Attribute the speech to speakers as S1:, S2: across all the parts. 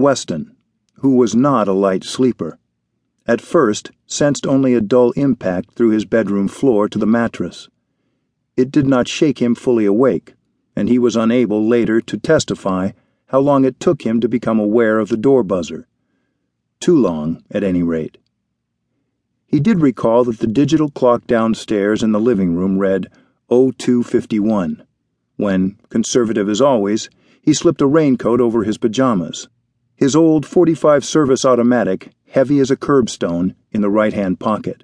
S1: Weston, who was not a light sleeper, at first sensed only a dull impact through his bedroom floor to the mattress. It did not shake him fully awake, and he was unable later to testify how long it took him to become aware of the door buzzer. Too long, at any rate. He did recall that the digital clock downstairs in the living room read 0251, when, conservative as always, he slipped a raincoat over his pajamas, his old 45 service automatic, heavy as a curbstone, in the right hand pocket.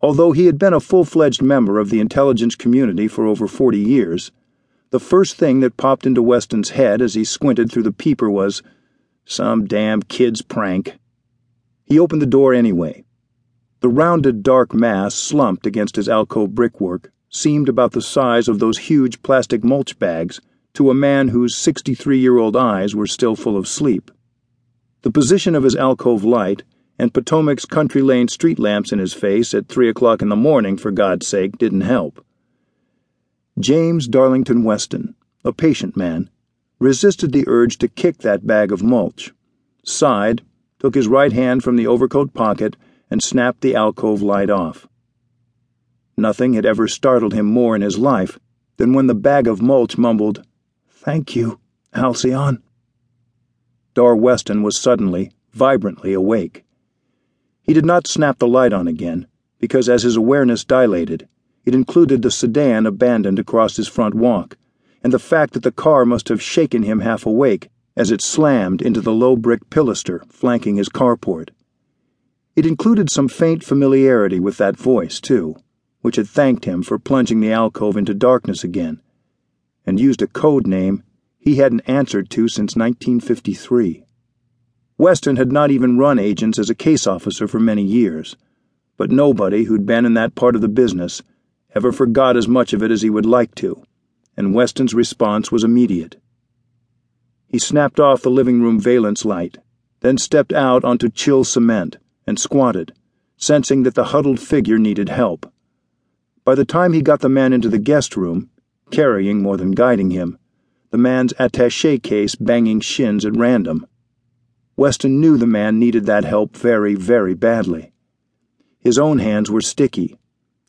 S1: Although he had been a full fledged member of the intelligence community for over 40 years, the first thing that popped into Weston's head as he squinted through the peeper was some damn kid's prank. He opened the door anyway. The rounded dark mass slumped against his alcove brickwork seemed about the size of those huge plastic mulch bags to a man whose 63 year old eyes were still full of sleep. The position of his alcove light and Potomac's country lane street lamps in his face at three o'clock in the morning, for God's sake, didn't help. James Darlington Weston, a patient man, resisted the urge to kick that bag of mulch, sighed, took his right hand from the overcoat pocket, and snapped the alcove light off. Nothing had ever startled him more in his life than when the bag of mulch mumbled, Thank you, Halcyon. Dar Weston was suddenly, vibrantly awake. He did not snap the light on again, because as his awareness dilated, it included the sedan abandoned across his front walk, and the fact that the car must have shaken him half awake as it slammed into the low brick pilaster flanking his carport. It included some faint familiarity with that voice, too, which had thanked him for plunging the alcove into darkness again, and used a code name he hadn't answered to since 1953. Weston had not even run agents as a case officer for many years, but nobody who'd been in that part of the business ever forgot as much of it as he would like to, and Weston's response was immediate. He snapped off the living room valance light, then stepped out onto chill cement and squatted, sensing that the huddled figure needed help. By the time he got the man into the guest room, carrying more than guiding him, the man's attache case banging shins at random, Weston knew the man needed that help very, very badly. His own hands were sticky,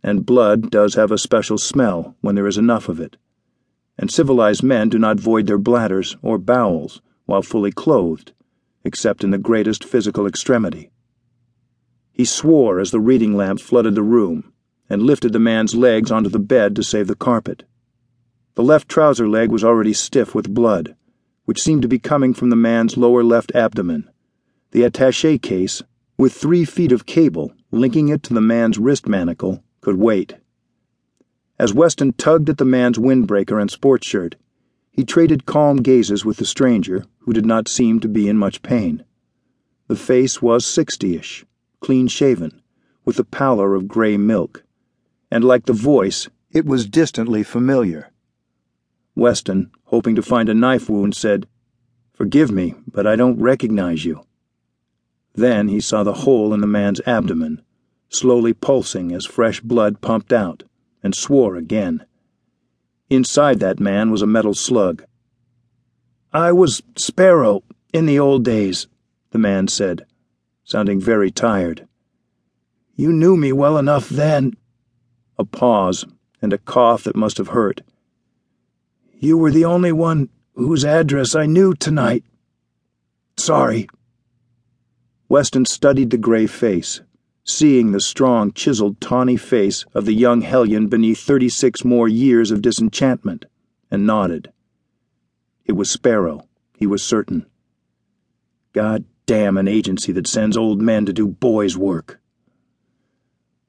S1: and blood does have a special smell when there is enough of it. And civilized men do not void their bladders or bowels while fully clothed, except in the greatest physical extremity. He swore as the reading lamp flooded the room and lifted the man's legs onto the bed to save the carpet. The left trouser leg was already stiff with blood which seemed to be coming from the man's lower left abdomen. The attache case, with three feet of cable linking it to the man's wrist manacle, could wait. As Weston tugged at the man's windbreaker and sports shirt, he traded calm gazes with the stranger, who did not seem to be in much pain. The face was sixty ish, clean shaven, with the pallor of gray milk, and like the voice, it was distantly familiar. Weston, hoping to find a knife wound, said, Forgive me, but I don't recognize you. Then he saw the hole in the man's abdomen, slowly pulsing as fresh blood pumped out, and swore again. Inside that man was a metal slug. I was Sparrow in the old days, the man said, sounding very tired. You knew me well enough then. A pause, and a cough that must have hurt. You were the only one whose address I knew tonight. Sorry. Weston studied the gray face, seeing the strong, chiseled, tawny face of the young hellion beneath 36 more years of disenchantment, and nodded. It was Sparrow, he was certain. God damn an agency that sends old men to do boys' work.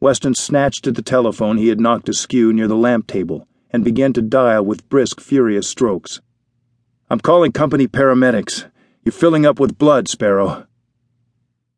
S1: Weston snatched at the telephone he had knocked askew near the lamp table and began to dial with brisk, furious strokes. I'm calling company paramedics. You're filling up with blood, Sparrow.